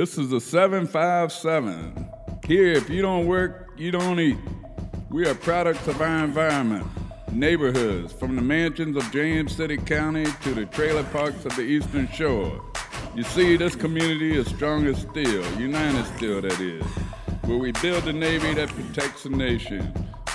This is a 757. Here, if you don't work, you don't eat. We are products of our environment, neighborhoods, from the mansions of James City County to the trailer parks of the Eastern Shore. You see, this community is strong as steel, united steel, that is, where we build a navy that protects the nation,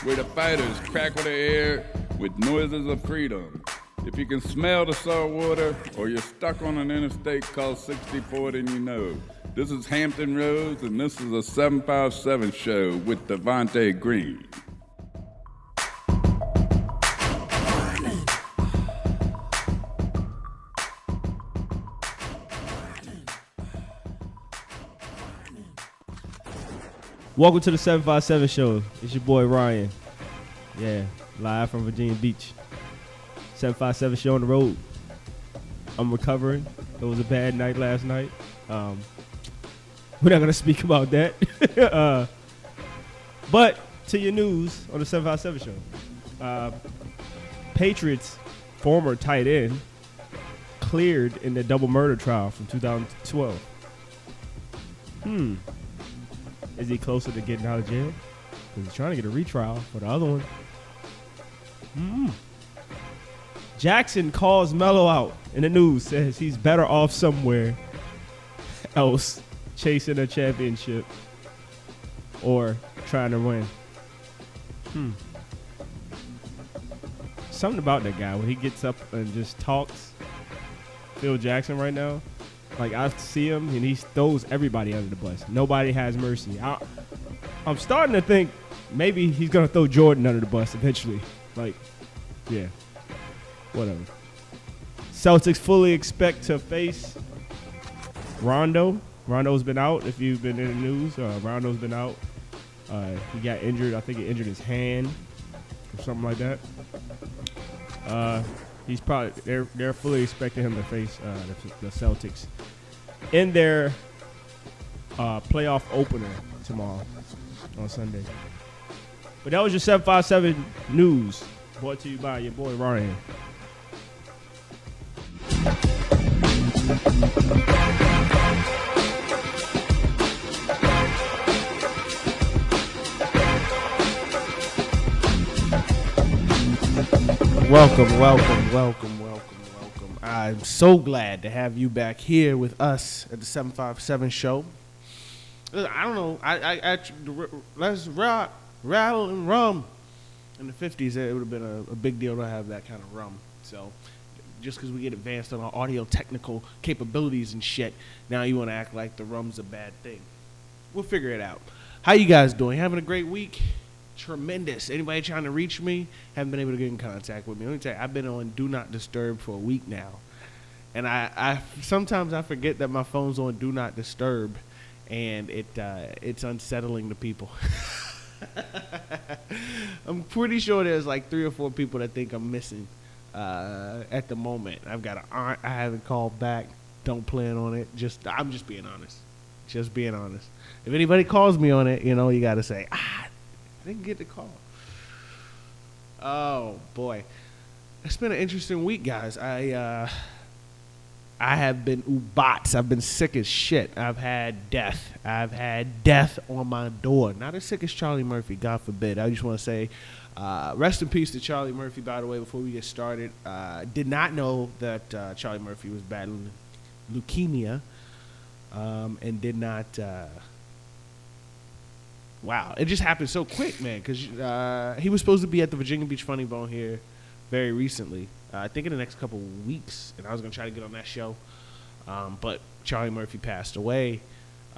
where the fighters crackle the air with noises of freedom. If you can smell the salt water or you're stuck on an interstate called 64, then you know. This is Hampton Roads, and this is a 757 show with Devontae Green. Welcome to the 757 show. It's your boy Ryan. Yeah, live from Virginia Beach. 757 show on the road. I'm recovering. It was a bad night last night. Um, we're not going to speak about that. uh, but to your news on the 757 show. Uh, Patriots former tight end cleared in the double murder trial from 2012. Hmm. Is he closer to getting out of jail? Because he's trying to get a retrial for the other one. Mm. Jackson calls Melo out in the news, says he's better off somewhere else chasing a championship or trying to win. Hmm. Something about that guy when he gets up and just talks. Phil Jackson right now. Like I see him and he throws everybody under the bus. Nobody has mercy. I, I'm starting to think maybe he's gonna throw Jordan under the bus eventually. Like, yeah, whatever. Celtics fully expect to face Rondo. Rondo's been out. If you've been in the news, uh, Rondo's been out. Uh, he got injured. I think he injured his hand or something like that. Uh, he's probably they're they're fully expecting him to face uh, the, the Celtics in their uh, playoff opener tomorrow on Sunday. But that was your 757 news brought to you by your boy Ryan. Welcome, welcome, welcome, welcome, welcome. I'm so glad to have you back here with us at the 757 show. I don't know. I, I, I let's rock, rattle, and rum. In the 50s, it would have been a, a big deal to have that kind of rum. So, just because we get advanced on our audio technical capabilities and shit, now you want to act like the rum's a bad thing. We'll figure it out. How you guys doing? Having a great week? Tremendous. Anybody trying to reach me, haven't been able to get in contact with me. Let me tell you, I've been on Do Not Disturb for a week now, and I, I sometimes I forget that my phone's on Do Not Disturb, and it uh, it's unsettling to people. I'm pretty sure there's like three or four people that think I'm missing uh, at the moment. I've got an aunt I haven't called back. Don't plan on it. Just I'm just being honest. Just being honest. If anybody calls me on it, you know, you got to say, ah, I didn't get the call. Oh boy, it's been an interesting week, guys. I uh, I have been ubats. I've been sick as shit. I've had death. I've had death on my door. Not as sick as Charlie Murphy, God forbid. I just want to say, uh, rest in peace to Charlie Murphy. By the way, before we get started, uh, did not know that uh, Charlie Murphy was battling leukemia, um, and did not uh, wow, it just happened so quick, man. Because uh, he was supposed to be at the Virginia Beach Funny Bone here very recently. Uh, I think in the next couple weeks, and I was gonna try to get on that show, um, but Charlie Murphy passed away.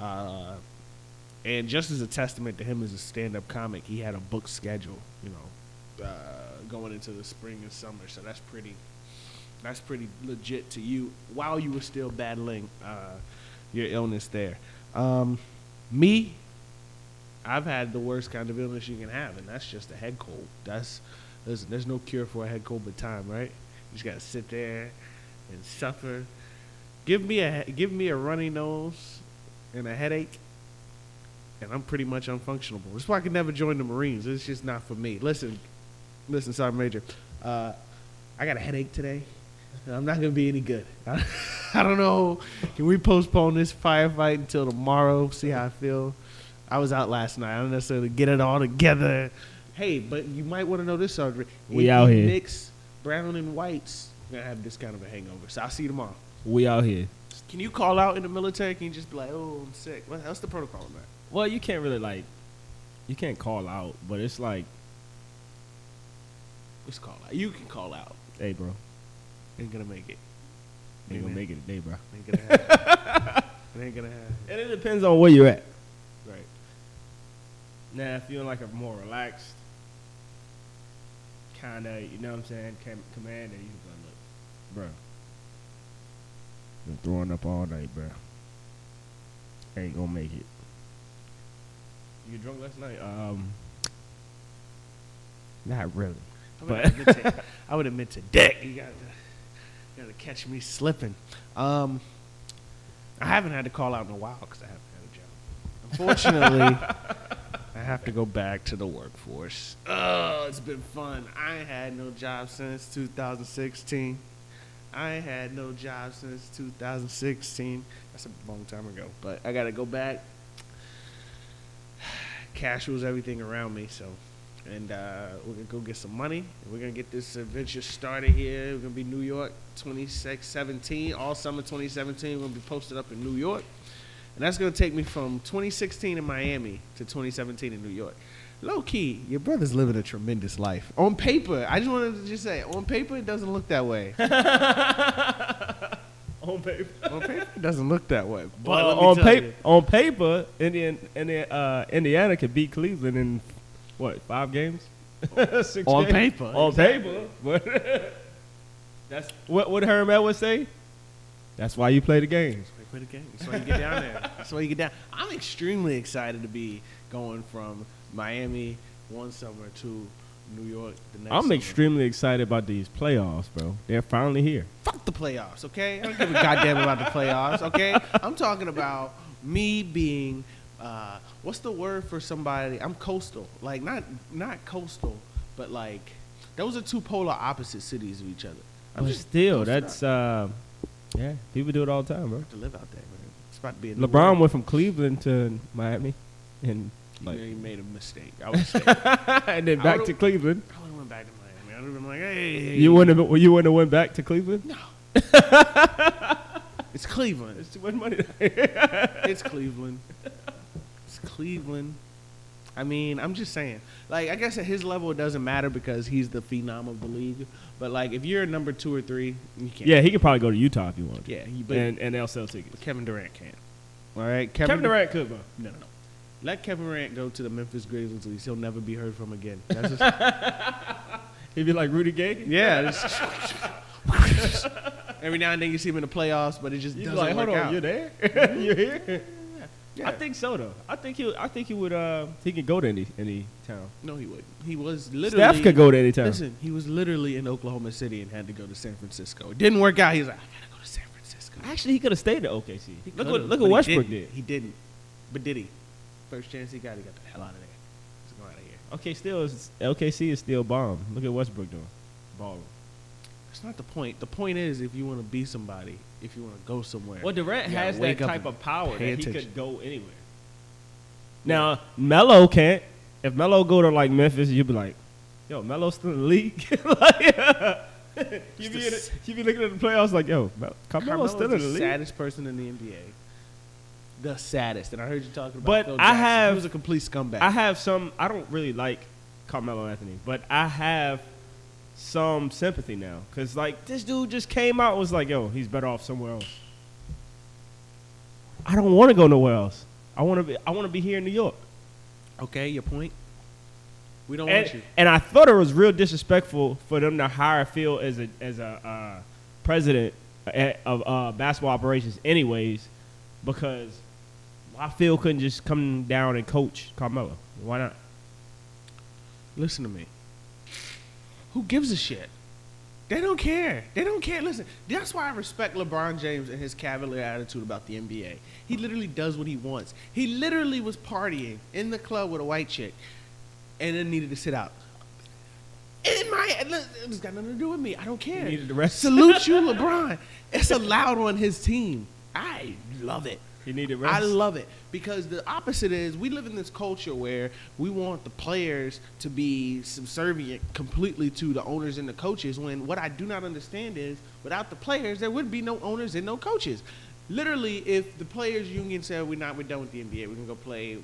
Uh, and just as a testament to him as a stand-up comic, he had a book schedule, you know, uh, going into the spring and summer. So that's pretty, that's pretty legit to you while you were still battling uh, your illness there. Um, me, I've had the worst kind of illness you can have, and that's just a head cold. That's listen, there's no cure for a head cold but time, right? You just gotta sit there and suffer. Give me a give me a runny nose and a headache, and I'm pretty much unfunctionable. That's why I can never join the Marines. It's just not for me. Listen, listen, Sergeant Major. Uh, I got a headache today. I'm not gonna be any good. I don't know. Can we postpone this firefight until tomorrow? See how I feel. I was out last night. I don't necessarily get it all together. Hey, but you might want to know this, Audrey. We if out you here. Mix brown and whites. You're gonna have this kind of a hangover. So I'll see you tomorrow. We out here. Can you call out in the military? Can you just be like, "Oh, I'm sick"? What, what's the protocol on that? Well, you can't really like, you can't call out, but it's like, Let's call out. You can call out. hey, bro, Ain't gonna make it. ain't gonna make it today, bro. Ain't gonna happen. it ain't gonna happen. And it depends on where you're at. Now, if you're in like a more relaxed kind of, you know what I'm saying, com- command, then you can go, look, bro, been throwing up all night, bro. Ain't gonna make it. You drunk last night? Um, not really. I would, But- admit to, I would admit to dick. You gotta, gotta catch me slipping. Um, I haven't had to call out in a while because I haven't had a job. Unfortunately, have to go back to the workforce. Oh, it's been fun. I ain't had no job since 2016. I ain't had no job since 2016. That's a long time ago. But I gotta go back. Cash rules everything around me, so and uh, we're gonna go get some money. We're gonna get this adventure started here. We're gonna be New York 2017, all summer 2017. We're gonna be posted up in New York, and that's gonna take me from 2016 in Miami to 2017 in New York. Low key, your brother's living a tremendous life. On paper, I just wanted to just say, on paper, it doesn't look that way. on paper. on paper, it doesn't look that way. But Well, on tell paper, on paper, Indian, Indian, uh, Indiana could beat Cleveland in what five games? Six On games? paper, on exactly. paper. That's what would Herm Edwards say. That's why you play the games. That's why you play the game. That's why you get down there. That's why you get down. I'm extremely excited to be going from Miami one summer to New York the next. I'm summer. extremely excited about these playoffs, bro. They're finally here. Fuck the playoffs, okay? I don't give a goddamn about the playoffs, okay? I'm talking about me being. Uh, what's the word for somebody? I'm coastal, like not not coastal, but like those are two polar opposite cities of each other. I'm But just still, that's uh, yeah. People do it all the time, bro. to live out there, man. It's about to be a LeBron went from Cleveland to Miami, and like, he made a mistake. I would say. and then back to Cleveland. I would have went back to Miami. I would have been like, hey, You wouldn't have, you wouldn't have went back to Cleveland. No. it's Cleveland. It's too much money. It's Cleveland. It's Cleveland. I mean, I'm just saying. Like, I guess at his level, it doesn't matter because he's the phenom of the league. But like, if you're number two or three, you can't. yeah, he could probably go to Utah if you want. yeah. He, but and and they'll sell tickets. Kevin Durant can't. All right, Kevin, Durant could, bro. No, no, no. Let Kevin Durant go to the Memphis Grizzlies. He'll never be heard from again. That's just, He'd be like Rudy Gay. yeah. Every now and then you see him in the playoffs, but it just You'd be doesn't like, work hold on, out. you're there, you're here. Yeah. I think so though. I think he, I think he would, uh, he could go to any any town. No, he wouldn't. He was literally. Steph could go to any town. Listen, he was literally in Oklahoma City and had to go to San Francisco. It didn't work out. He was like, I gotta go to San Francisco. Actually, he could have stayed at OKC. He Look what look what Westbrook did. He didn't. But did he? First chance he got, he got the hell out of there. Let's go out of here. Okay, still, is, OKC is still bomb. Look at Westbrook doing, balling. That's not the point. The point is, if you want to be somebody, if you want to go somewhere. Well, Durant has that type of power that pay he attention. could go anywhere. Now, Melo can't. If Melo go to like Memphis, you'd be like, "Yo, Melo's still in the league." like, you be in it, you be looking at the playoffs like, "Yo, Mel- Carmelo's Carmelo's still in the the league." saddest person in the NBA. The saddest. And I heard you talking about But Phil I Jackson. have- He was a complete scumbag. I have some. I don't really like Carmelo Anthony, but I have some sympathy now because like this dude just came out and was like, "Yo, he's better off somewhere else." I don't want to go nowhere else. I want to be. I want to be here in New York. okay, your point. We don't want you. and I thought it was real disrespectful for them to hire Phil as a as a uh, president uh, of uh, basketball operations, anyways, because why Phil couldn't just come down and coach Carmelo? Why not? Listen to me. Who gives a shit? They don't care. They don't care. Listen, that's why I respect LeBron James and his cavalier attitude about the NBA. He literally does what he wants. He literally was partying in the club with a white chick and then needed to sit out. In my It's got nothing to do with me. I don't care. He needed the rest. Salute you, LeBron. It's allowed on his team. I love it. He needed I love it because the opposite is we live in this culture where we want the players to be subservient completely to the owners and the coaches. When what I do not understand is without the players, there would be no owners and no coaches. Literally, if the players' union said we're not, we're done with the NBA, we're gonna go play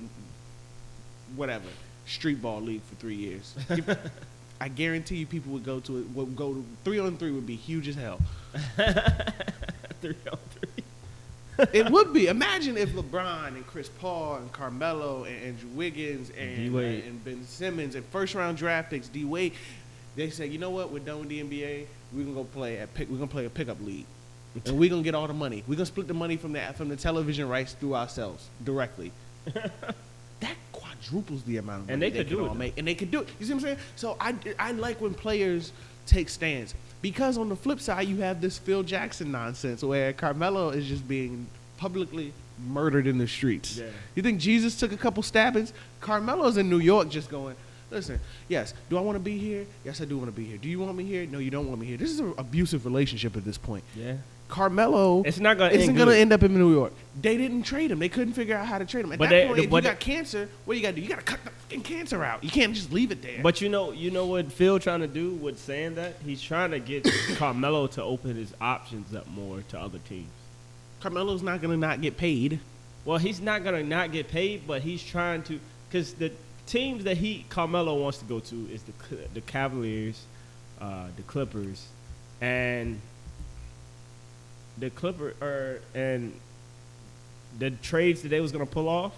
whatever street ball league for three years. I guarantee you, people would go to it. Would go to three on three would be huge as hell. Three on three. it would be. Imagine if LeBron and Chris Paul and Carmelo and Andrew Wiggins and, D-Wade. Uh, and Ben Simmons and first round draft picks, D Wade, they say, you know what, we're done with the NBA. We're gonna go play at pick. We're gonna play a pickup league, and we're gonna get all the money. We're gonna split the money from the from the television rights through ourselves directly. that quadruples the amount of money And they could can do it, make, and they could do it. You see what I'm saying? So I I like when players take stands because on the flip side you have this Phil Jackson nonsense where Carmelo is just being publicly murdered in the streets. Yeah. You think Jesus took a couple stabbings? Carmelo's in New York just going. Listen, yes. Do I want to be here? Yes, I do want to be here. Do you want me here? No, you don't want me here. This is an abusive relationship at this point. Yeah. Carmelo It's not gonna isn't end going to good. end up in New York. They didn't trade him. They couldn't figure out how to trade him. At But that they- point, if you got cancer, what do you got to do? You got to cut the fucking cancer out. You can't just leave it there. But you know, you know what Phil trying to do with saying that? He's trying to get Carmelo to open his options up more to other teams. Carmelo's not going to not get paid. Well, he's not gonna not get paid, but he's trying to because the teams that he Carmelo wants to go to is the Cl- the Cavaliers, uh, the Clippers, and the Clipper or and the trades that they was gonna pull off.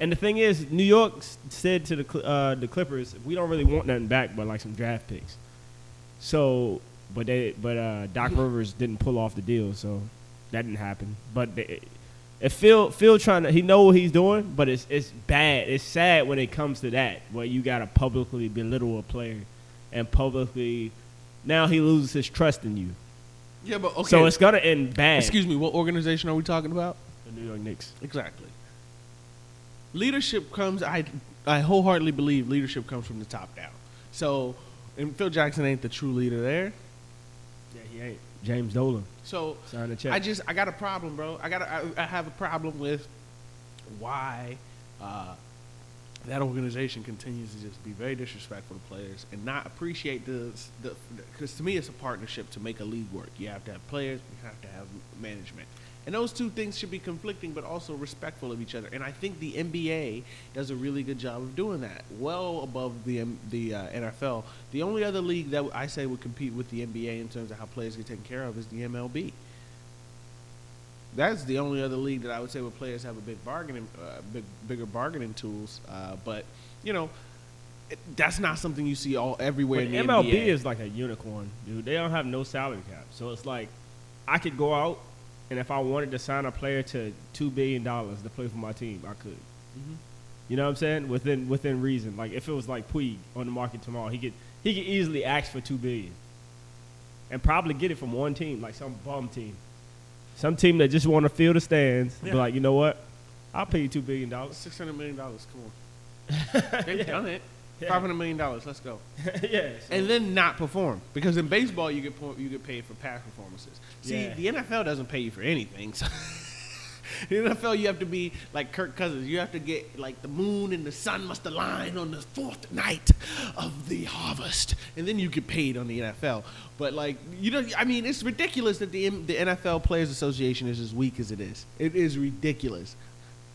And the thing is, New York said to the uh, the Clippers, we don't really want nothing back but like some draft picks. So, but they but uh, Doc Rivers didn't pull off the deal, so that didn't happen. But they, if Phil Phil trying to he know what he's doing, but it's it's bad. It's sad when it comes to that where you gotta publicly belittle a player and publicly now he loses his trust in you. Yeah, but okay. So it's gonna end bad. Excuse me, what organization are we talking about? the New York Knicks. Exactly. Leadership comes. I I wholeheartedly believe leadership comes from the top down. So, and Phil Jackson ain't the true leader there. Yeah, he ain't. James Dolan So signed a check. I just I got a problem, bro. I got I, I have a problem with why uh, that organization continues to just be very disrespectful to players and not appreciate the the because to me it's a partnership to make a league work. You have to have players, you have to have management. And those two things should be conflicting, but also respectful of each other. And I think the NBA does a really good job of doing that, well above the the uh, NFL. The only other league that I say would compete with the NBA in terms of how players get taken care of is the MLB. That's the only other league that I would say where players have a big bargaining, uh, big, bigger bargaining tools. Uh, but you know, it, that's not something you see all everywhere But in the MLB NBA. is like a unicorn, dude. They don't have no salary cap, so it's like I could go out and if I wanted to sign a player to two billion dollars to play for my team, I could. Mhm. You know what I'm saying? Within within reason. Like if it was like Puig on the market tomorrow, he could he could easily ask for two billion, and probably get it from one team, like some bum team, some team that just want to fill the stands. Be like, you know what? I'll pay you two billion dollars. Six hundred million dollars. Come on, they've done it. Yeah. Five hundred million dollars. Let's go. yeah. so- And then not perform because in baseball you get you get paid for past performances. See, Yeah. the NFL doesn't pay you for anything. So the NFL you have to be like Kirk Cousins. You have to get like the moon and the sun must align on the fourth night of the harvest, and then you get paid on the NFL. But like you know, I mean, it's ridiculous that the M- the NFL Players Association is as weak as it is. It is ridiculous.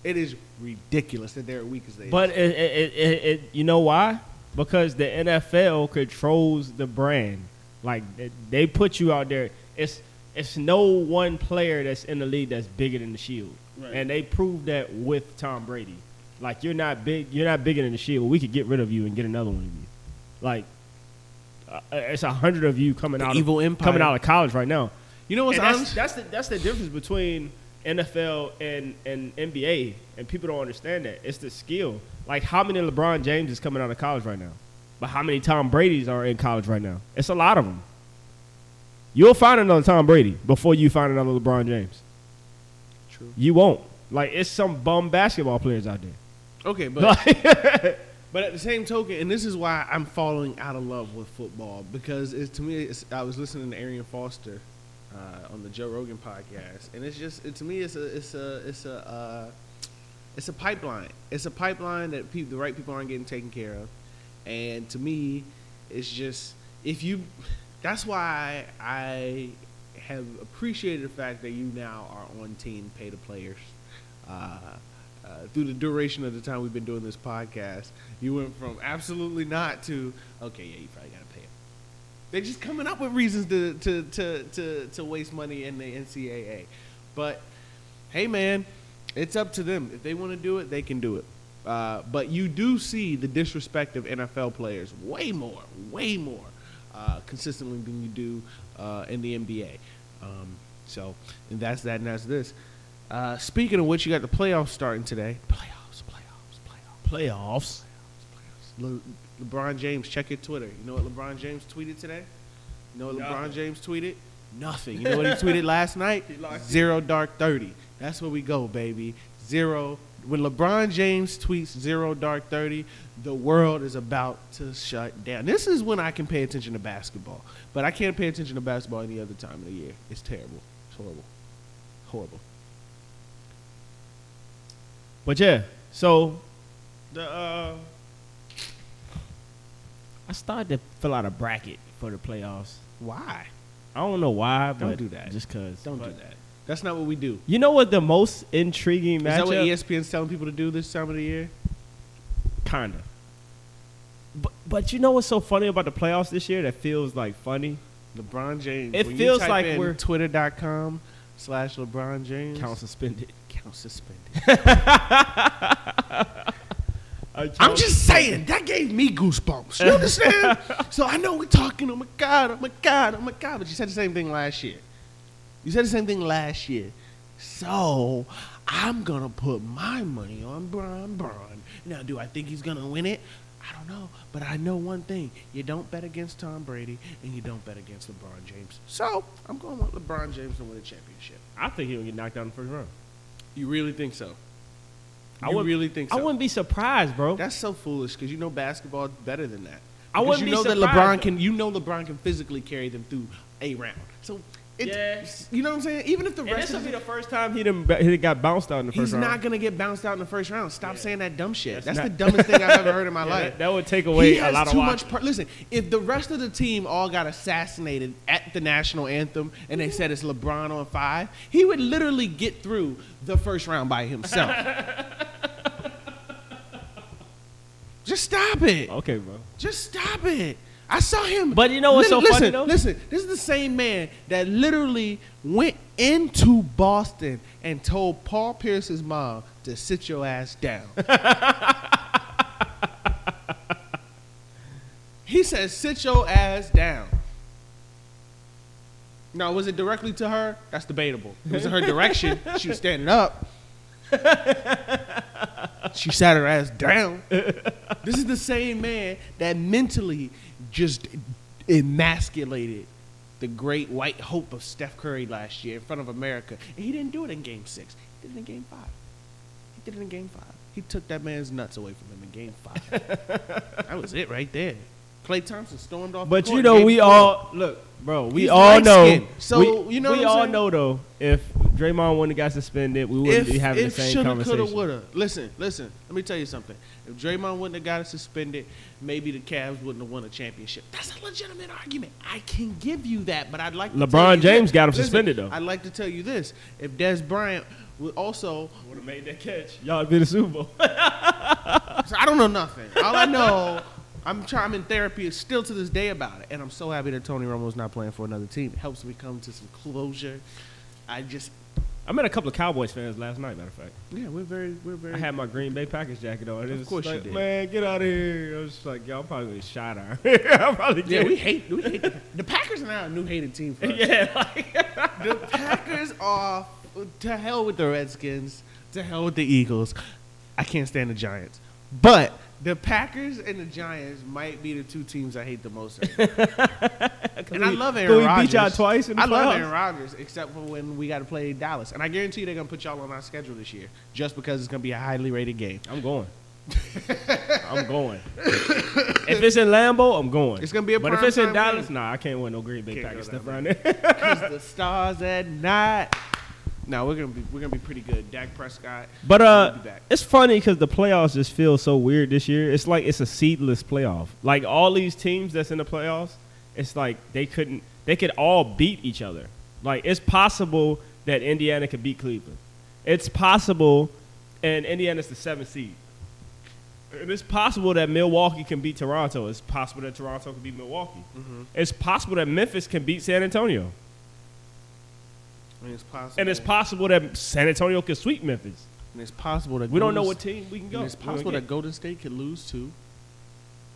It is ridiculous that they're weak as they. But it, it, it, it, you know why? Because the NFL controls the brand. Like they put you out there. It's it's no one player that's in the league that's bigger than the Shield, Right. and they proved that with Tom Brady. Like you're not big. You're not bigger than the Shield. We could get rid of you and get another one of you. Like uh, it's a hundred of you coming The out evil of, empire. coming out of college right now. you know what's And that's, honest? that's the that's the difference between NFL and and NBA, and people don't understand that. It's the skill. Like how many LeBron James is coming out of college right now, but how many Tom Brady's are in college right now? It's a lot of them. You'll find another Tom Brady before you find another LeBron James. True. You won't. Like it's some bum basketball players out there. Okay, but But at the same token, and this is why I'm falling out of love with football because it's, to me, it's, I was listening to Arian Foster uh, on the Joe Rogan podcast, and it's just it, to me, it's a it's a it's a uh, it's a pipeline. It's a pipeline that people, the right people aren't getting taken care of, and to me, it's just if you. That's why I have appreciated the fact that you now are on team pay the players. Uh, uh, through the duration of the time we've been doing this podcast, you went from absolutely not to okay, yeah, you probably got to pay them. They're just coming up with reasons to to, to, to to waste money in the NCAA. But hey, man, it's up to them. If they want to do it, they can do it. Uh, but you do see the disrespect of NFL players way more, way more uh, consistently than you do uh, in the NBA. Um, so, and that's that, and that's this. Uh, speaking of which, you got the playoffs starting today. Playoffs, playoffs, playoffs, Playoffs. Le- LeBron James, check your Twitter. You know what LeBron James tweeted today? You know what LeBron Nothing. James tweeted? Nothing. You know what he tweeted last night? Zero dark thirty. That's where we go, baby. Zero. When LeBron James tweets zero dark thirty, the world is about to shut down. This is when I can pay attention to basketball, but I can't pay attention to basketball any other time of the year. It's terrible. It's horrible. Horrible. But yeah, so the uh, I started to fill out a bracket for the playoffs. Why? I don't know why, Don't but do that. Just cause. Don't do that. That's not what we do. You know what the most intriguing match Is that what? ESPN's telling people to do this time of the year? Kinda. But but you know what's so funny about the playoffs this year that feels like funny? LeBron James. It when you feels type like in we're- twitter.com slash LeBron James. Count suspended. count suspended. I'm just saying that gave me goosebumps. You understand? so I know we're talking. Oh my god! Oh my god! Oh my god! But you said the same thing last year. You said the same thing last year. So I'm gonna put my money on Bron Bron. Now, do I think he's gonna win it? I don't know, but I know one thing: you don't bet against Tom Brady, and you don't bet against LeBron James. So I'm going with LeBron James to win a championship. I think he'll get knocked out in the first round. You really think so? I would- really think so? I wouldn't be surprised, bro. That's so foolish because you know basketball better than that. I Because wouldn't you know be that. LeBron can. You know LeBron can physically carry them through a round. So it, Yeah. you know what I'm saying. Even if the and rest this will of be the, first time he done, he got bounced out in the first he's round. He's not gonna get bounced out in the first round. Stop Yeah. saying that dumb shit. That's That's, the dumbest thing I've ever heard in my Yeah, life. that, that would take away he a lot of too watching. much. Listen, if the rest of the team all got assassinated at the national anthem and they said it's LeBron on five, he would literally get through the first round by himself. Just stop it. Okay, bro. Just stop it. I saw him. But you know what's so listen, funny, though? Listen, this is the same man that literally went into Boston and told Paul Pierce's mom to sit your ass down. he said, sit your ass down. Now, was it directly to her? That's debatable. It was in her direction. She was standing up. She sat her ass down. This is the same man that mentally just emasculated the great white hope of Steph Curry last year in front of America. And he didn't do it in game six. He did it in game five. He did it in game five. He took that man's nuts away from him in game five. that was it right there. Klay Thompson stormed off. But you know, we all look, bro. We He's all know. light-skinned. So, we, you know we all saying? know though. If Draymond wouldn't have got suspended, we wouldn't if, be having the same shoulda, conversation. coulda, woulda. Listen, listen. Let me tell you something. If Draymond wouldn't have got suspended, maybe the Cavs wouldn't have won a championship. That's a legitimate argument. I can give you that, but I'd like to LeBron James this. got him Listen, suspended, though. I'd like to tell you this: if Dez Bryant would also, Would have made that catch. Y'all would be the Super Bowl. so I don't know nothing. All I know. I'm trying. I'm in therapy still to this day about it, and I'm so happy that Tony Romo's not playing for another team. It helps me come to some closure. I just, I met a couple of Cowboys fans last night. Matter of fact, yeah, we're very, we're very. I had my Green Bay Packers jacket on. It Of course you did. Man, get out of here! I was just like, y'all probably gonna get shot out. I'm probably Yeah, get- we hate we hate the, the Packers are now a new hated team for us. yeah, like The Packers are to hell with the Redskins, to hell with the Eagles. I can't stand the Giants, but the Packers and the Giants might be the two teams I hate the most. and I love Aaron Rodgers. we beat y'all twice I love playoffs. Aaron Rodgers, except for when we got to play Dallas. And I guarantee you they're gonna put y'all on our schedule this year, just because it's gonna be a highly rated game. I'm going. I'm going. if it's in Lambeau, I'm going. It's gonna be a But if it's in Dallas, game. nah, I can't win no Green Bay Can't Packers stuff around there. Because the stars at night. No, we're gonna be we're gonna be pretty good. Dak Prescott. But uh, We'll be back. it's funny because the playoffs just feel so weird this year. It's like it's a seedless playoff. Like all these teams that's in the playoffs, it's like they couldn't. They could all beat each other. Like it's possible that Indiana could beat Cleveland. It's possible, and Indiana's the seventh seed. And it's possible that Milwaukee can beat Toronto. It's possible that Toronto can beat Milwaukee. Mm-hmm. It's possible that Memphis can beat San Antonio. And it's possible. And it's possible that San Antonio could sweep Memphis. And it's possible that We don't know what team we can go. It's possible that Golden State could lose too.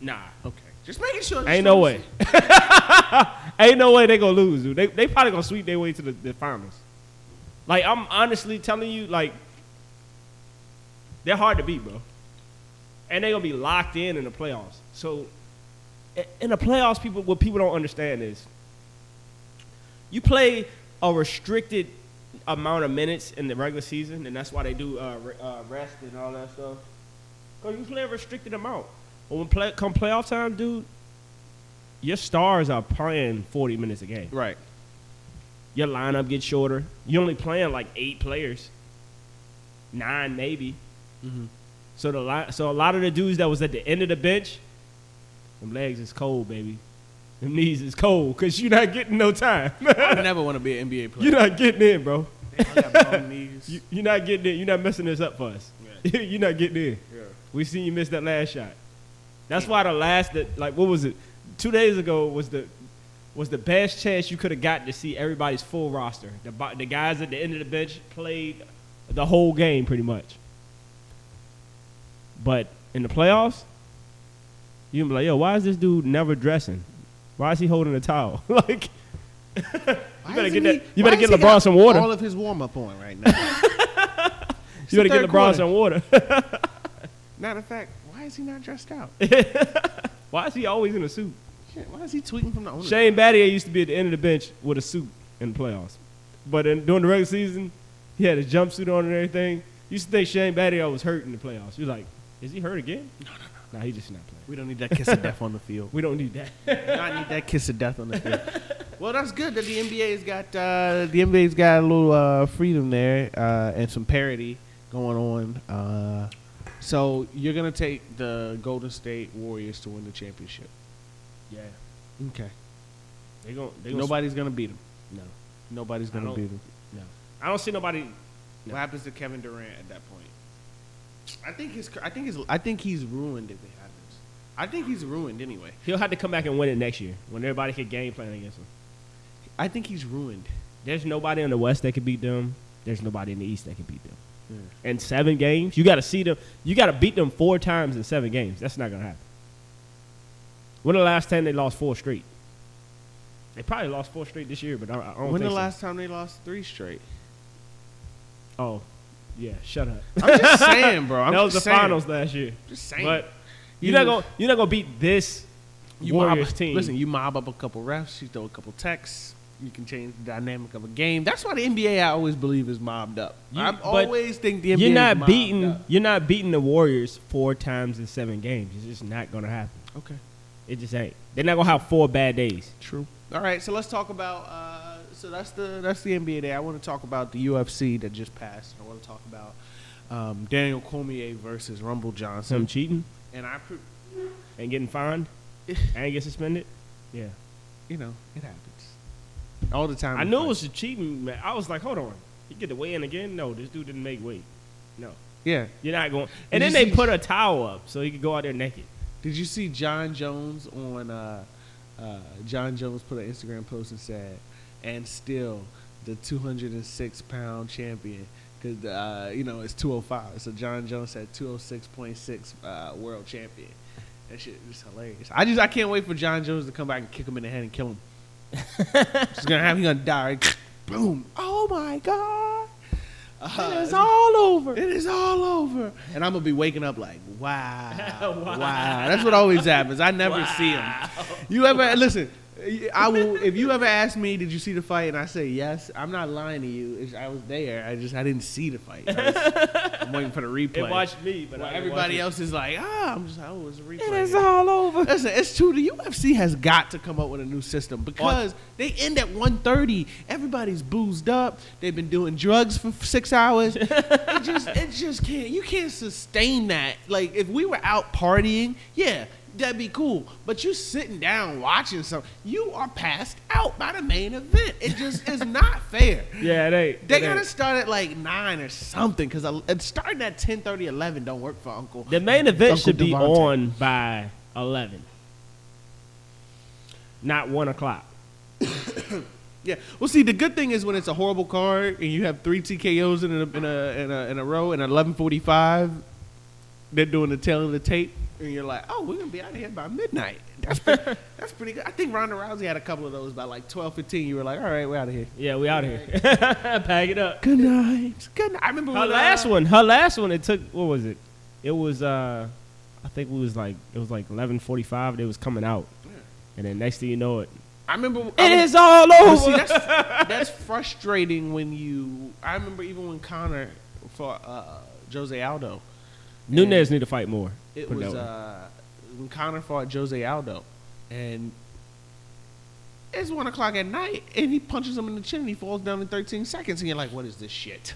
Nah. Okay, just making sure. Ain't no way. Ain't no way they gonna lose, dude. They they probably gonna sweep their way to the, the finals. Like I'm honestly telling you, like they're hard to beat, bro. And they gonna be locked in in the playoffs. So in the playoffs, people what people don't understand is you play a restricted amount of minutes in the regular season, and that's why they do uh, uh, rest and all that stuff. Cause you play a restricted amount. But when play come playoff time, dude, your stars are playing 40 minutes a game. Right. Your lineup gets shorter. You're only playing like eight players, nine maybe. Mm-hmm. So the li- so a lot of the dudes that was at the end of the bench, them legs is cold, baby. Them knees is cold because you're not getting no time. I never want to be an NBA player. you're not getting in, bro. I got bum knees. You, you're not getting in. You're not messing this up for us. you're not getting in. yeah. We seen you miss that last shot. That's why the last that like what was it? Two days ago was the was the best chance you could have gotten to see everybody's full roster. The the guys at the end of the bench played the whole game pretty much. But in the playoffs, you can be like, yo, why is this dude never dressing? Why is he holding a towel? like, you better get that. You better get LeBron some water. All of his warm up on right now. You better get LeBron quarter. some water. Matter of fact, why is he not dressed out? why is he always in a suit? Shit, why is he tweeting from the owner? Shane Battier used to be at the end of the bench with a suit in the playoffs. But in, during the regular season, he had a jumpsuit on and everything. Used to think Shane Battier was hurt in the playoffs. He was like, is he hurt again? No, no, no. Nah, he just not playing. We don't need that kiss of death on the field. We don't need that. Not need that kiss of death on the field. well, that's good that the NBA's got uh, the NBA's got a little uh, freedom there uh, and some parity going on. Uh, so you're gonna take the Golden State Warriors to win the championship. yeah. Okay. They gon' they Nobody's gonna beat them. No. Nobody's gonna beat them. No. I don't see nobody. No. What happens to Kevin Durant at that point? I think his. I think his. I think he's ruined if it happens. I think he's ruined anyway. He'll have to come back and win it next year when everybody can game plan against him. I think he's ruined. There's nobody in the West that can beat them. There's nobody in the East that can beat them. And seven games, you got to see them. You got to beat them four times in seven games. That's not gonna happen. When the last time they lost four straight? They probably lost four straight this year, but I, I don't When the so. last time they lost three straight? Oh, yeah. Shut up. I'm just saying, bro. I'm that was the saying. finals last year. Just saying. But you're not gonna you're not gonna beat this you Warriors mob, team. Listen, you mob up a couple refs, you throw a couple texts, you can change the dynamic of a game. That's why the NBA I always believe is mobbed up. You- I always think the NBA you're is not mobbed beating up. you're not beating the Warriors four times in seven games. It's just not gonna happen. Okay, It just ain't. They're not gonna have four bad days. true. All right, so let's talk about. Uh, so that's the that's the NBA day. I want to talk about the UFC that just passed. I want to talk about um, Daniel Cormier versus Rumble Johnson. Johnson. cheating And I, pre- and getting fined and get suspended. Yeah, you know, it happens all the time. I knew it was a cheating. Man. I was like, hold on, he get the weigh in again? No, this dude didn't make weight. No, Yeah. you're not going. Did And then you they see- put a towel up so he could go out there naked. Did you see Jon Jones on? Uh, uh, Jon Jones put an Instagram post and said, "And still the 206 pound champion." Because uh, you know it's 205, so Jon Jones said 206.6 uh, world champion. That shit is hilarious. I just I can't wait for Jon Jones to come back and kick him in the head and kill him. He's gonna have he gonna die. right? Boom! Oh my god! Uh, It's all over. it is all over. And I'm gonna be waking up like, wow, wow. Wow. That's what always happens. I never see him. You ever listen? I will. If you ever ask me, did you see the fight, and I say yes, I'm not lying to you. It's, I was there. I just I didn't see the fight. I was- I'm waiting for the replay. It watched me, but While I everybody else is like, ah, I'm just like, oh, it's a replay. It is all over. Listen, it's true. The UFC has got to come up with a new system because they end at 1.30. Everybody's boozed up. They've been doing drugs for six hours. it just, it just can't. You can't sustain that. Like if we were out partying, yeah, that'd be cool. But you sitting down watching something, you are passed out by the main event. It just is not fair. Yeah, it ain't. They it gotta ain't. start at like nine or something because starting at 10:30, 11 don't work for Uncle. The main event Uncle should be Devontae. on by eleven, not one o'clock. Yeah. Well, see, the good thing is when it's a horrible card and you have three TKOs in a in a in a, in a row and eleven forty five, they're doing the tale of the tape, and you're like, oh, we're gonna be out of here by midnight. That's pretty, that's pretty good. I think Ronda Rousey had a couple of those by like 12, 15. You were like, all right, we're out of here. Yeah, we out of here. Pack it up. Good night. Good night. I remember Her when, last uh, one. Her last one. It took. What was it? It was. uh I think it was like it was like eleven forty five. They was coming out, and then next thing you know it, I remember. I it remember- is all over. see, that's, that's frustrating when you. I remember even when Conor fought uh, Jose Aldo. Nunes need to fight more. It Put was uh, when Conor fought Jose Aldo, and it's one o'clock at night, and he punches him in the chin, and he falls down in 13 seconds, and you're like, "What is this shit?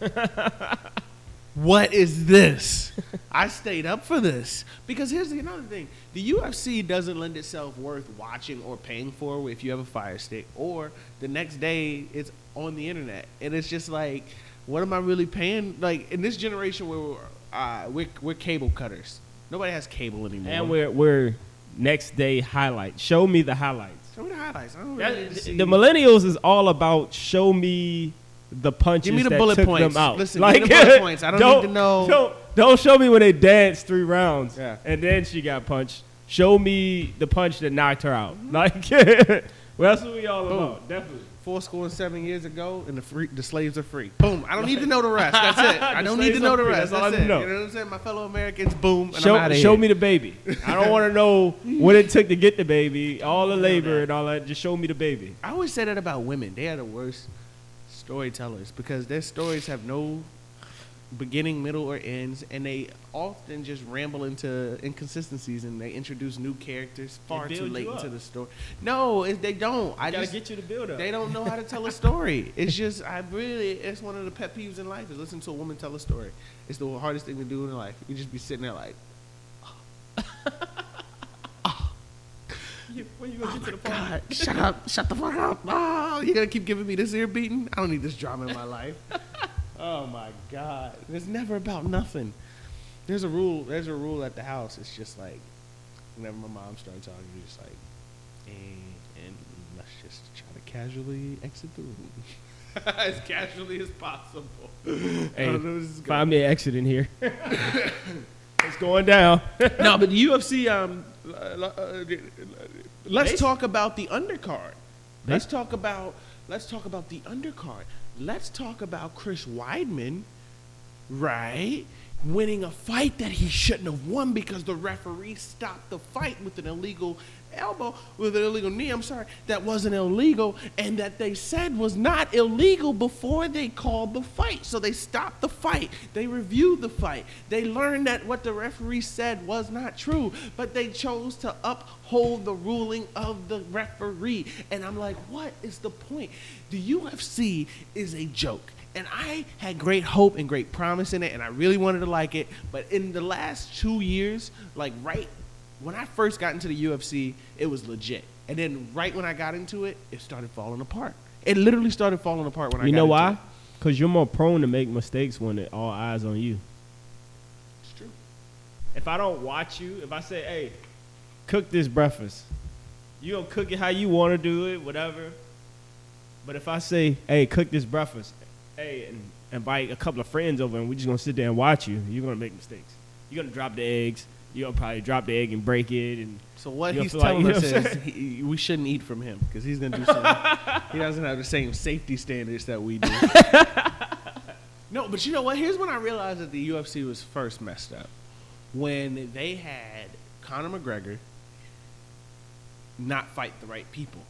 what is this? I stayed up for this because here's the another thing: the UFC doesn't lend itself worth watching or paying for if you have a Fire Stick, or the next day it's on the internet, and it's just like, what am I really paying? Like in this generation where we're, uh, we're, we're cable cutters, nobody has cable anymore. and we're we're next day highlights. Show me the highlights. Show me the highlights. I don't That- really see. the millennials is all about show me the punches Give me the that bullet took points. them out. Listen, give me the bullet points. I don't need to know- Don't, don't show me when they danced three rounds Yeah. and then she got punched. Show me the punch that knocked her out. Like, well, that's what we all Boom. about. Definitely. Four score and seven years ago, and the free, the slaves are free. Boom. I don't need to know the rest. That's it. I don't need to know the free. rest. That's all That's, I it. know. You know what I'm saying? My fellow Americans, boom, and Show, show here. me the baby. I don't want to know what it took to get the baby, all the labor and all that. Just show me the baby. I always say that about women. They are the worst storytellers because their stories have no beginning, middle, or ends, and they often just ramble into inconsistencies and they introduce new characters far too late into the story. No, it, they don't. I gotta just get you to build up. they don't know how to tell a story. It's just I really it's one of the pet peeves in life is listen to a woman tell a story. It's the hardest thing to do in life. You just be sitting there like, when you gonna oh get to the point? God, shut up, shut the fuck up. Oh, you're gonna keep giving me this ear beating? I don't need this drama in my life. oh my God. It's never about nothing. There's a rule, there's a rule at the house. It's just like whenever my mom starts talking, you're just like, and, and let's just try to casually exit the room. as casually as possible. Hey, don't know this is going. find me an exit in here. it's going down. no, but the UFC. Um, uh, let's talk about the undercard. Let's talk about. Let's talk about the undercard. Let's talk about Chris Weidman, right? Winning a fight that he shouldn't have won because the referee stopped the fight with an illegal elbow, with an illegal knee. I'm sorry, that wasn't illegal, and that they said was not illegal before they called the fight. So they stopped the fight. They reviewed the fight. They learned that what the referee said was not true, but they chose to uphold the ruling of the referee. And I'm like, what is the point? The UFC is a joke. And I had great hope and great promise in it, and I really wanted to like it. But in the last two years, like right when I first got into the UFC, it was legit. And then right when I got into it, it started falling apart. It literally started falling apart when I You know why? Because you're more prone to make mistakes when it, all eyes on you. It's true. If I don't watch you, if I say, "Hey, cook this breakfast," you gonna cook it how you want to do it, whatever. But if I say, "Hey, cook this breakfast," hey, and invite a couple of friends over, and we're just gonna sit there and watch you, you're gonna make mistakes. You're gonna drop the eggs. Gonna probably drop the egg and break it, and So what he's like- telling you know us is he, we shouldn't eat from him because he's gonna do something. he doesn't have the same safety standards that we do. no, but you know what? Here's when I realized that the UFC was first messed up when they had Conor McGregor not fight the right people.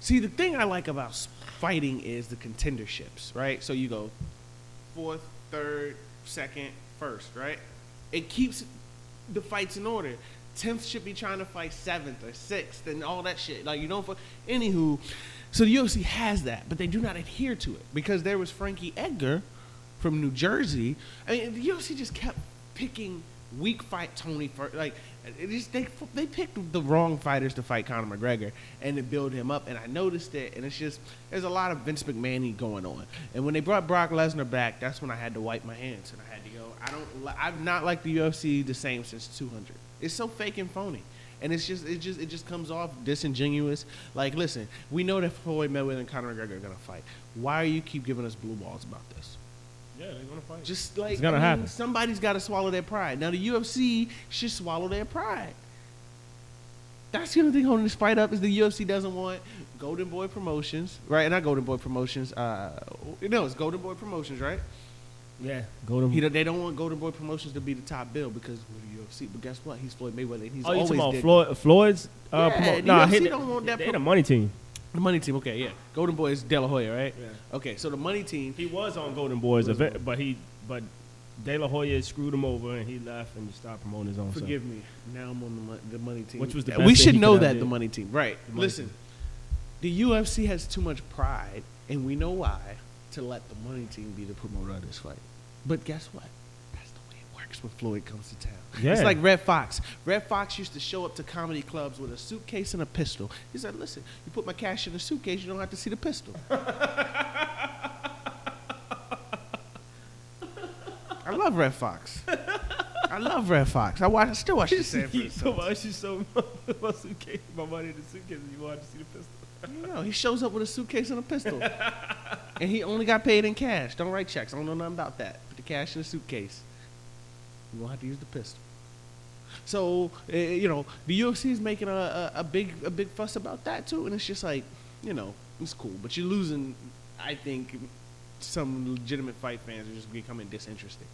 See, the thing I like about fighting is the contenderships, right? So you go fourth, third, second, first, right? It keeps the fights in order. Tenth should be trying to fight seventh or sixth and all that shit. Like you don't. fi- Anywho, so the UFC has that, but they do not adhere to it because there was Frankie Edgar from New Jersey. I mean, the UFC just kept picking weak fight Tony for like just, they they picked the wrong fighters to fight Conor McGregor and to build him up. And I noticed it, and it's just there's a lot of Vince McMahon going on. And when they brought Brock Lesnar back, that's when I had to wipe my hands and I had to go. I don't. I've not liked the UFC the same since 200. It's so fake and phony. And it's just it just it just comes off disingenuous. Like, listen, we know that Floyd Mayweather and Conor McGregor are gonna fight. Why are you keep giving us blue balls about this? Yeah, they're gonna fight. Just like It's gonna I mean, happen. Somebody's got to swallow their pride. Now the UFC should swallow their pride. That's the only thing holding this fight up is the UFC doesn't want Golden Boy Promotions, right? And not Golden Boy Promotions. Uh, no, it's Golden Boy Promotions, right? yeah, Golden. He, they don't want Golden Boy Promotions to be the top bill because of the UFC. But guess what? He's Floyd Mayweather. And he's oh, you always talking about Floyd, Floyd's? Uh, Yeah, promo- the nah, UFC he, don't want that They pro- the money team. The money team. Okay, yeah. Golden Boys, De La Hoya, right? Yeah. Okay, so the money team. He was on Golden Boys, Was event, on. but he but De La Hoya screwed him over and he left and he started promoting his own stuff. Forgive me. Now I'm on the, mon- the money team. Which was the we best thing should know that the money team, right? The money Listen, team. the UFC has too much pride, and we know why to let the money team be the promoter of this fight. But guess what? That's the way it works when Floyd comes to town. Yeah. It's like Redd Foxx. Redd Foxx used to show up to comedy clubs with a suitcase and a pistol. He said, "Listen, you put my cash in the suitcase, you don't have to see the pistol." I love Redd Foxx. I love Redd Foxx. I watch. I still watch the Sanford. and so Sons. much you so my suitcase, my money in the suitcase, and you wanted to see the pistol. No, he shows up with a suitcase and a pistol, and he only got paid in cash. Don't write checks. I don't know nothing about that. Put the cash in the suitcase. You won't have to use the pistol. So uh, you know the UFC is making a, a, a big a big fuss about that too, and it's just like you know it's cool, but you're losing. I think some legitimate fight fans are just becoming disinterested.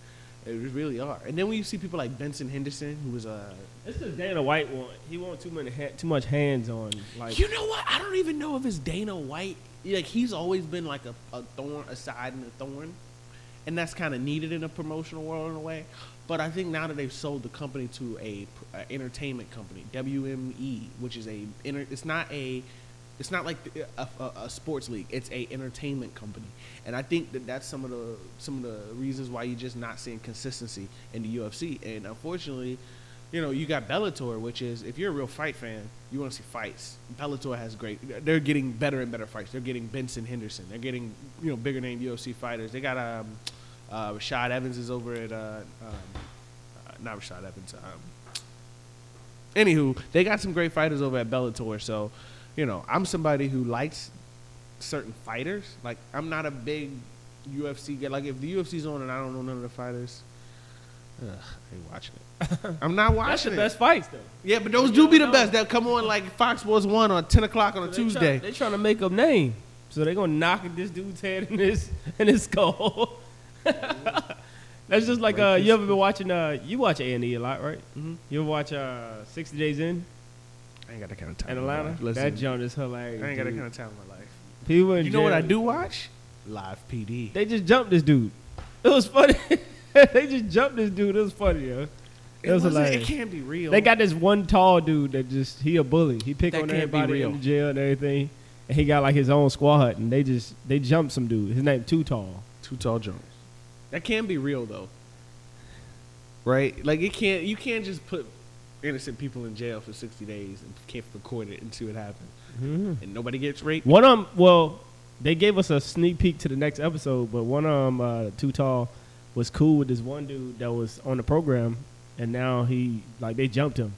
They really are. And then when you see people like Benson Henderson, who was a It's the Dana White one. He want too many ha- too much hands on like You know what? I don't even know if it's Dana White. Like he's always been like a, a thorn, a side and a thorn, and that's kind of needed in a promotional world in a way. But I think now that they've sold the company to a, a entertainment company, WME, which is a it's not a it's not like a, a, a sports league. It's a entertainment company, and I think that that's some of the some of the reasons why you're just not seeing consistency in the UFC. And unfortunately, you know, you got Bellator, which is if you're a real fight fan, you want to see fights. Bellator has great. They're getting better and better fights. They're getting Benson Henderson. They're getting you know bigger name UFC fighters. They got um, uh, Rashad Evans is over at uh, um, uh, not Rashad Evans. Um, anywho, they got some great fighters over at Bellator. So, you know, I'm somebody who likes certain fighters. Like I'm not a big UFC guy. Like if the UFC's on and I don't know none of the fighters, ugh, I ain't watching it. I'm not watching that's the it. best fights though. Yeah, but those do be the best. That come on like Fox Sports One on ten o'clock on a They Tuesday. Try, they trying to make up name, so they gonna knock this dude's head in his in his skull. That's just like uh, you ever been watching? Uh, you watch A and E a lot, right? Mhm. You ever watch uh, Sixty Days In I ain't got that kind of time. in Atlanta? Listen, that joint is hilarious. I ain't got that kind of time in my life. People You know what I do watch? Live PD. They just jumped this dude. It was funny. they just jumped this dude. It was funny, yo. It, was wasn't- hilarious. It can't be real. They got this one tall dude that just he a bully. He pick That on everybody in jail and everything. And he got like his own squad, and they just they jumped some dude. His name too tall. Too tall Jones. That can be real though. Right? Like it can't you can't just put innocent people in jail for sixty days and can't record it and see what happens. And nobody gets raped. One of them, well, they gave us a sneak peek to the next episode, but one of them, uh, too tall, was cool with this one dude that was on the program, and now he like they jumped him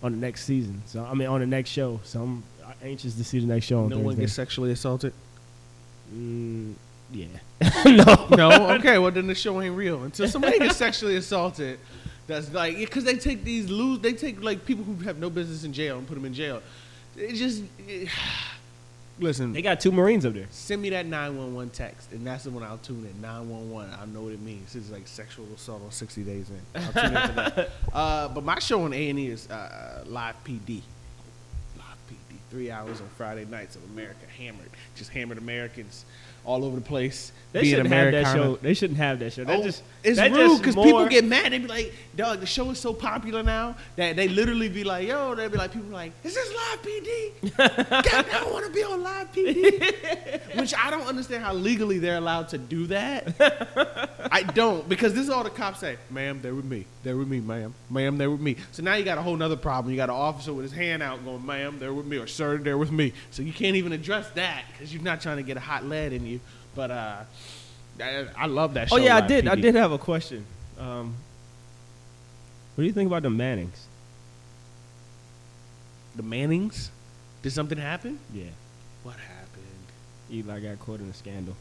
on the next season. So I mean on the next show. So I'm anxious to see the next show. On No one gets sexually assaulted. Mm, yeah. no. no, okay. Well, then the show ain't real until somebody gets sexually assaulted. That's like because they take these lose. They take like people who have no business in jail and put them in jail. It just it- listen. They got two Marines up there. Send me that nine one one text, and that's the one I'll tune in. Nine one one. I know what it means. It's like sexual assault on sixty days in. I'll tune in for that. Uh, but my show on A and E is uh, Live PD. Three hours on Friday nights of America hammered, just hammered Americans all over the place. They shouldn't have that show. They shouldn't have that show. That Oh, just it's that rude because people get mad. They be like, "Dog, the show is so popular now that they literally be like, yo." They be like, people like, "Is this live PD? God, I don't want to be on live PD." Which I don't understand how legally they're allowed to do that. I don't because this is all the cops say, "Ma'am, they're with me. They're with me, ma'am. Ma'am, they're with me." So now you got a whole nother problem. You got an officer with his hand out going, "Ma'am, they're with me," or "Sir, they're with me." So you can't even address that because you're not trying to get a hot lead in you. But uh, I, I love that show. Oh yeah, I did. I did have a question. Um, what do you think about the Mannings? The Mannings? Did something happen? Yeah, What happened? Eli got caught in a scandal.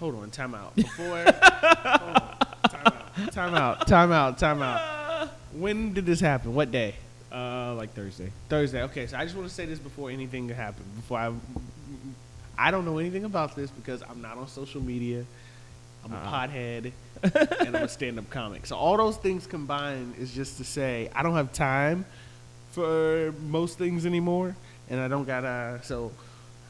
Hold on, time out. Before. Time out. Time out. Time out. Time out. When did this happen? What day? Uh, like Thursday. Thursday. Okay, so I just want to say this before anything happened. Before I I don't know anything about this because I'm not on social media. I'm a Uh-uh. pothead and I'm a stand-up comic. So all those things combined is just to say I don't have time for most things anymore, and I don't got to so.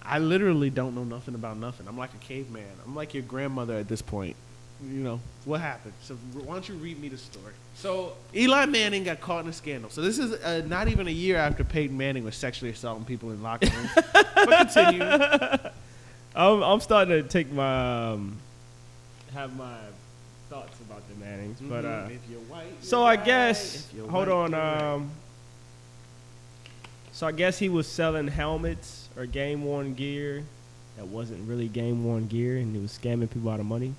I literally don't know nothing about nothing. I'm like a caveman. I'm like your grandmother at this point. You know what happened? So why don't you read me the story? So Eli Manning got caught in a scandal. So this is uh, not even a year after Peyton Manning was sexually assaulting people in locker rooms. but continue. I'm, I'm starting to take my um, have my thoughts about the Mannings, but uh, if you're white, so I guess hold on. Um, so I guess he was selling helmets or game worn gear that wasn't really game worn gear, and he was scamming people out of money.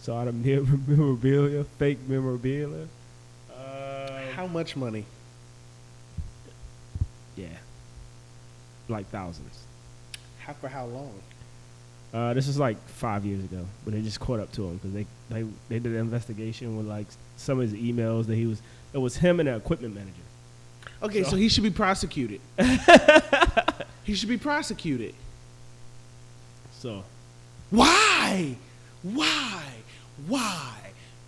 So out of mem- memorabilia, fake memorabilia. Uh, how much money? yeah, like thousands. How for how long? Uh, this is like five years ago, but they just caught up to him because they, they they did an investigation with like some of his emails that he was. It was him and an equipment manager. Okay, so, So- he should be prosecuted. he should be prosecuted. So Why? Why? Why?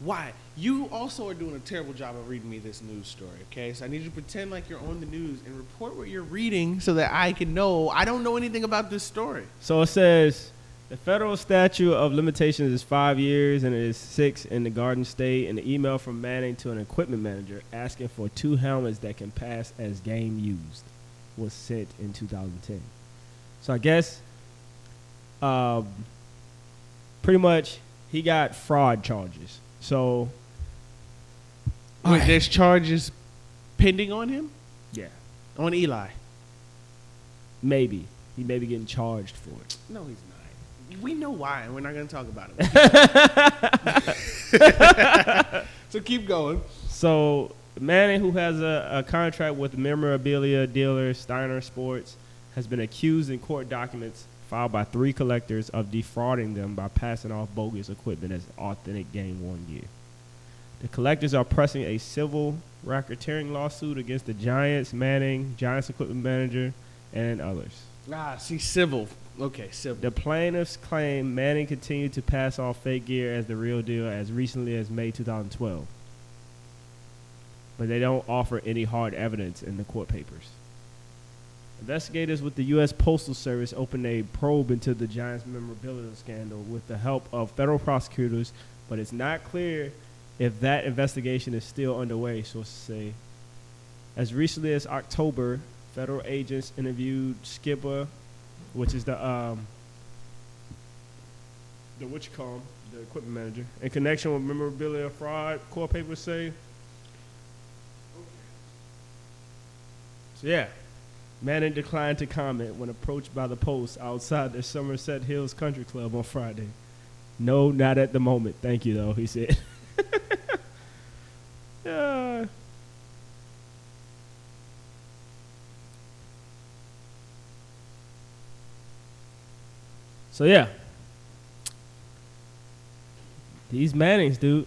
Why? You also are doing a terrible job of reading me this news story, okay? So I need you to pretend like you're on the news and report what you're reading so that I can know. I don't know anything about this story. so it says the federal statute of limitations is five years and it is six in the Garden State. And the email from Manning to an equipment manager asking for two helmets that can pass as game used was sent in 2010. So I guess, um, pretty much he got fraud charges. So Wait, Alright. there's charges pending on him? yeah, On Eli? maybe he may be getting charged for it. No, he's not. We know why, and we're not going to talk about it. so keep going. So Manning, who has a, a contract with memorabilia dealer Steiner Sports, has been accused in court documents filed by three collectors of defrauding them by passing off bogus equipment as authentic game one gear. The collectors are pressing a civil racketeering lawsuit against the Giants, Manning, Giants equipment manager, and others. Ah, see, civil. Okay, civil. The plaintiffs claim Manning continued to pass off fake gear as the real deal as recently as May 2012. But they don't offer any hard evidence in the court papers. Investigators with the U.S. Postal Service opened a probe into the Giants memorabilia scandal with the help of federal prosecutors, but it's not clear if that investigation is still underway, sources say. As recently as October, federal agents interviewed Skiba, which is the um, the what you call him, the equipment manager, in connection with memorabilia fraud. Court papers say. So yeah, Manning declined to comment when approached by the Post outside the Somerset Hills Country Club on Friday. No, not at the moment. Thank you, though. He said. yeah. So yeah, these Mannings, dude.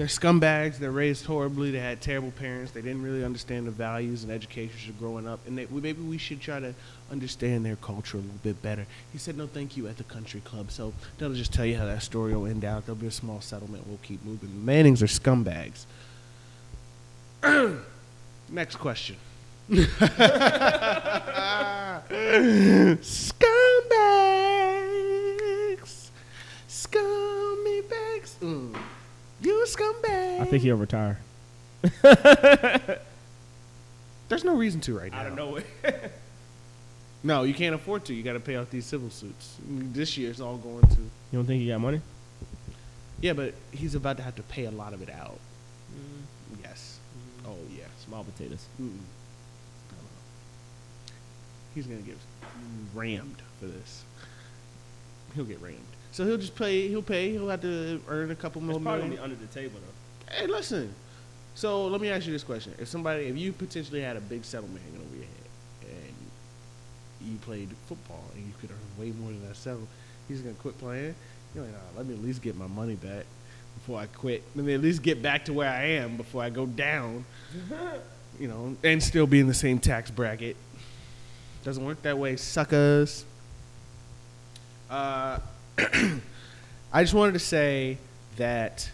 They're scumbags. They're raised horribly. They had terrible parents. They didn't really understand the values and education of growing up. And they, maybe we should try to understand their culture a little bit better. He said no thank you at the country club. So that'll just tell you how that story will end out. There'll be a small settlement. We'll keep moving. The Mannings are scumbags. Next question. Scumbags. Scummy bags. Mm. You scumbag. I think he'll retire. There's no reason to right now. I don't know. No, you can't afford to. You got to pay off these civil suits. This year it's all going to. You don't think he got money? Yeah, but he's about to have to pay a lot of it out. Yes. Oh yeah. Small potatoes. Mm-mm. He's gonna get rammed for this. He'll get rammed. So he'll just pay. He'll pay. He'll have to earn a couple more It's probably million. under the table though. Hey, listen. So let me ask you this question: If somebody, if you potentially had a big settlement hanging over your head, and you played football and you could earn way more than that settlement, he's gonna quit playing. You're like, nah, let me at least get my money back before I quit. Let me at least get back to where I am before I go down. you know, and still be in the same tax bracket. Doesn't work that way, suckers. Uh, I just wanted to say that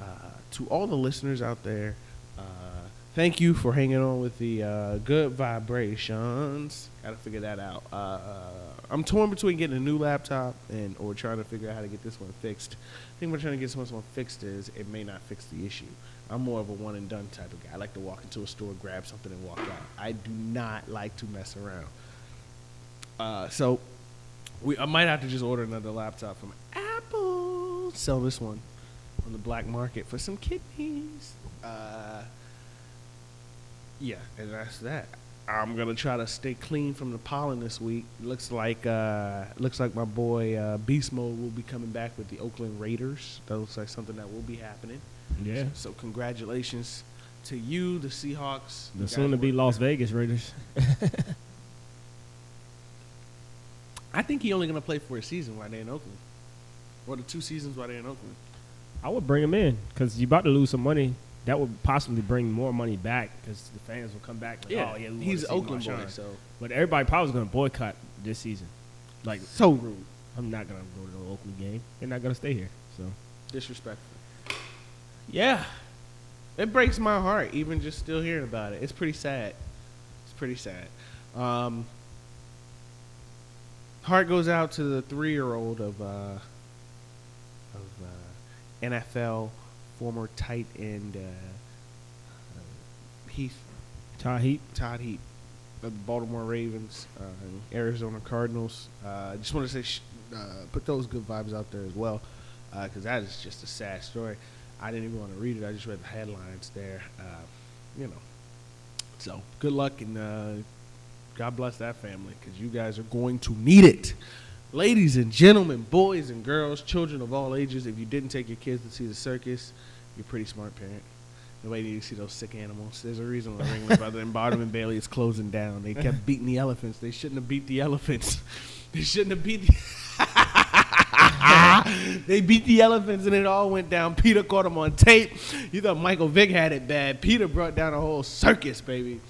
uh, to all the listeners out there, uh, thank you for hanging on with the uh, good vibrations. Got to figure that out. Uh, I'm torn between getting a new laptop and or trying to figure out how to get this one fixed. I think we're trying to get this one fixed is it may not fix the issue. I'm more of a one and done type of guy. I like to walk into a store, grab something, and walk out. I do not like to mess around. Uh, so we I might have to just order another laptop from Apple. Sell this one on the black market for some kidneys. Uh, yeah, and that's that. I'm gonna try to stay clean from the pollen this week. Looks like uh, looks like my boy uh, Beast Mode will be coming back with the Oakland Raiders. That looks like something that will be happening. Yeah. So congratulations to you, the Seahawks. The soon to be Las. Vegas Raiders. I think he only gonna play for a season while they're in Oakland, or the two seasons while they're in Oakland. I would bring him in because you're about to lose some money. That would possibly bring more money back because the fans will come back. Like, oh, yeah, he's an Oakland boy, so But everybody probably going to boycott this season. Like, so rude, I'm not going to go to the Oakland game. They're not going to stay here. So, disrespectful. yeah. It breaks my heart, even just still hearing about it. It's pretty sad. It's pretty sad. Um, heart goes out to the three-year-old of uh, of uh, NFL former tight end uh, uh, Heath Todd Heap. Todd Heap of the Baltimore Ravens, uh, Arizona Cardinals. Uh, I just want to say, sh- uh, put those good vibes out there as well, because that is just a sad story. I didn't even want to read it. I just read the headlines there. Uh, you know, so good luck and uh, God bless that family, because you guys are going to need it. Ladies and gentlemen, boys and girls, children of all ages, if you didn't take your kids to see the circus, you're a pretty smart parent. Nobody needs to see those sick animals. There's a reason why Ringling Brother and Barnum and Bailey is closing down. They kept beating the elephants. They shouldn't have beat the elephants. They shouldn't have beat the. they beat the elephants and it all went down. PETA caught them on tape. You thought Michael Vick had it bad. PETA brought down a whole circus, baby.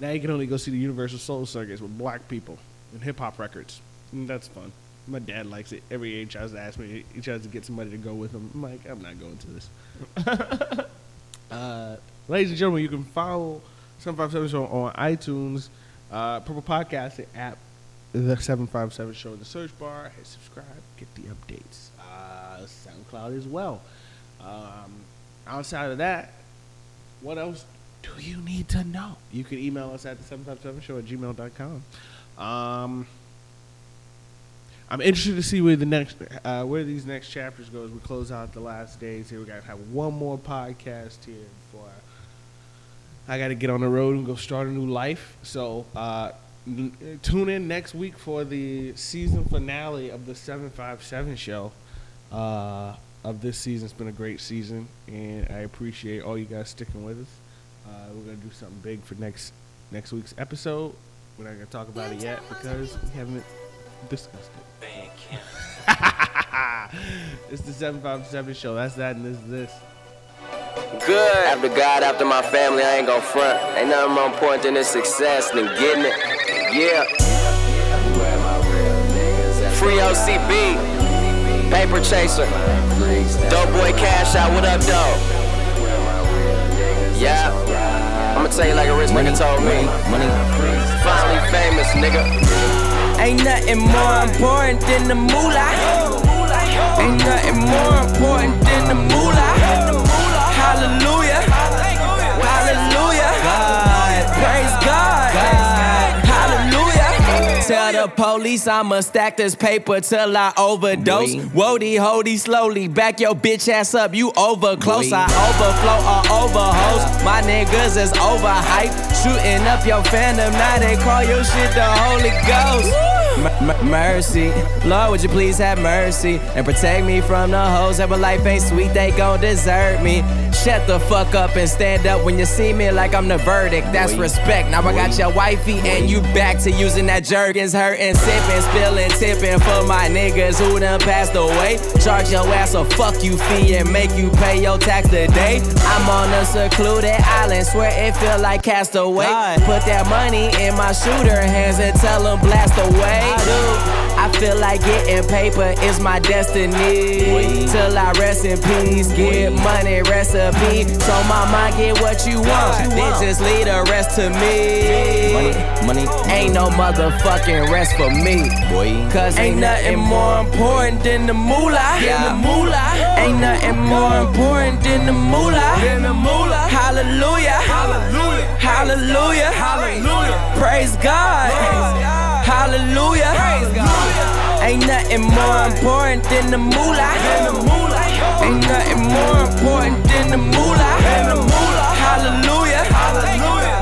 Now you can only go see the UniverSoul Circus with black people and hip hop records. And that's fun. My dad likes it. Every year he tries to ask me, he tries to get somebody to go with him. I'm like, I'm not going to this. uh, ladies and gentlemen, you can follow 757 Show on iTunes, uh, Purple Podcasting app, the 757 Show in the search bar. Hit subscribe, get the updates. Uh, SoundCloud as well. Um, outside of that, what else do you need to know? You can email us at the 757show at gmail.com. Um, I'm interested to see where the next, uh, where these next chapters go as we close out the last days here. We got to have one more podcast here before I, I got to get on the road and go start a new life. So uh, n- tune in next week for the season finale of the 757 show. Uh, of this season, it's been a great season, and I appreciate all you guys sticking with us. Uh, we're gonna do something big for next next week's episode. We're not gonna talk about it yet because we haven't discussed it. it's the 757 show. That's that, and this is this. Good. After God, after my family, I ain't gon' front. Ain't nothing more important than this success than getting it. Yeah. Free OCB. Paper chaser. Dope boy cash out. What up, dog? Yeah. I'ma tell you like a rich nigga told me. Money. Finally famous, nigga. Ain't nothing more important than the moolah. Ain't nothing more important than the moolah. Hallelujah. Hallelujah. God. Praise God. Hallelujah. Tell the police I'ma stack this paper till I overdose. Wody, holdy, slowly. Back your bitch ass up. You over close. I overflow or overhost. My niggas is overhyped. Shooting up your fandom. Now they call your shit the Holy Ghost. M- mercy, Lord, would you please have mercy and protect me from the hoes that my life ain't sweet, they gon' desert me. Shut the fuck up and stand up when you see me like I'm the verdict. That's respect. Now I got your wifey and you back to using that jerkins, hurting, sipping, spilling, tipping for my niggas who done passed away. Charge your ass a fuck you fee and make you pay your tax today. I'm on a secluded island, swear it feel like castaway. Put that money in my shooter hands and tell them blast away. I feel like getting paper is my destiny. Till I rest in peace, get money recipe. So my mind get what you want, then just leave the rest to me. Money, money, ain't no motherfucking rest for me, boy. Cause ain't nothing more important than the moolah. Yeah. The moolah. Ain't nothing more important than the moolah. Than the moolah. Hallelujah. Hallelujah. Hallelujah. Hallelujah. Praise God. Hallelujah. Ain't nothing more important than the moolah. Ain't nothing more important than the moolah. Hallelujah.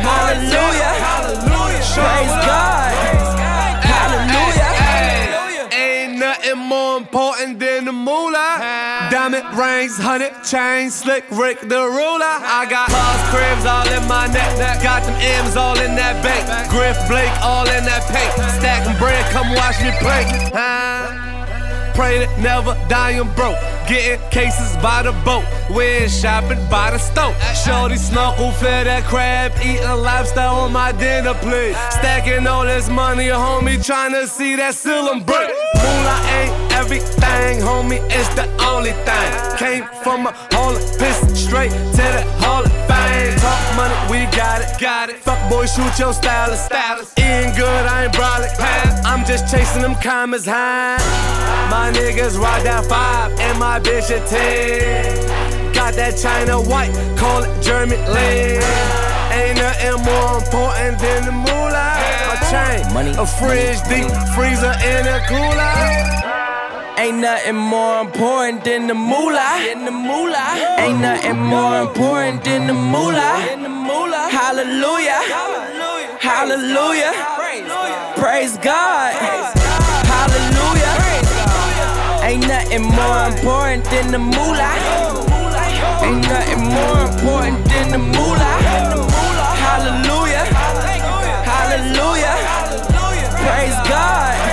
Hallelujah. Praise God. Hallelujah. Ain't nothing more important than the moolah. Diamond rings, hundred chains, slick Rick the ruler. I got cars, cribs all in my neck. Got them M's all in that bank. Griff Blake all in that paint. Stacking bread, come watch me play. Huh? Pray to never die I'm broke. Getting cases by the boat. We're shopping by the stove. Shorty snorkel, fed that crab. Eating lobster on my dinner plate. Stacking all this money, homie. Trying to see that ceiling break. Moolah ain't everything, homie. It's the only thing. Came from a hall of piss straight to the of fame. Talk money, we got it. Got it. Fuck boy, shoot your stylist. Stylist. Eating good, I ain't brolic. I'm just chasing them commas high. My niggas ride that five and my bitch a ten. Got that China white, call it German lean. Ain't nothing more important than the moolah. My chain, Money. a fridge deep freezer in a cooler. Ain't nothing more important than the moolah. In the moolah. Ain't nothing more important than the moolah. In the moolah. Hallelujah. Hallelujah. Hallelujah. Praise God. Hallelujah. Ain't nothing more important than the moolah. Ain't nothing more important than the moolah. Hallelujah. Hallelujah. Praise God.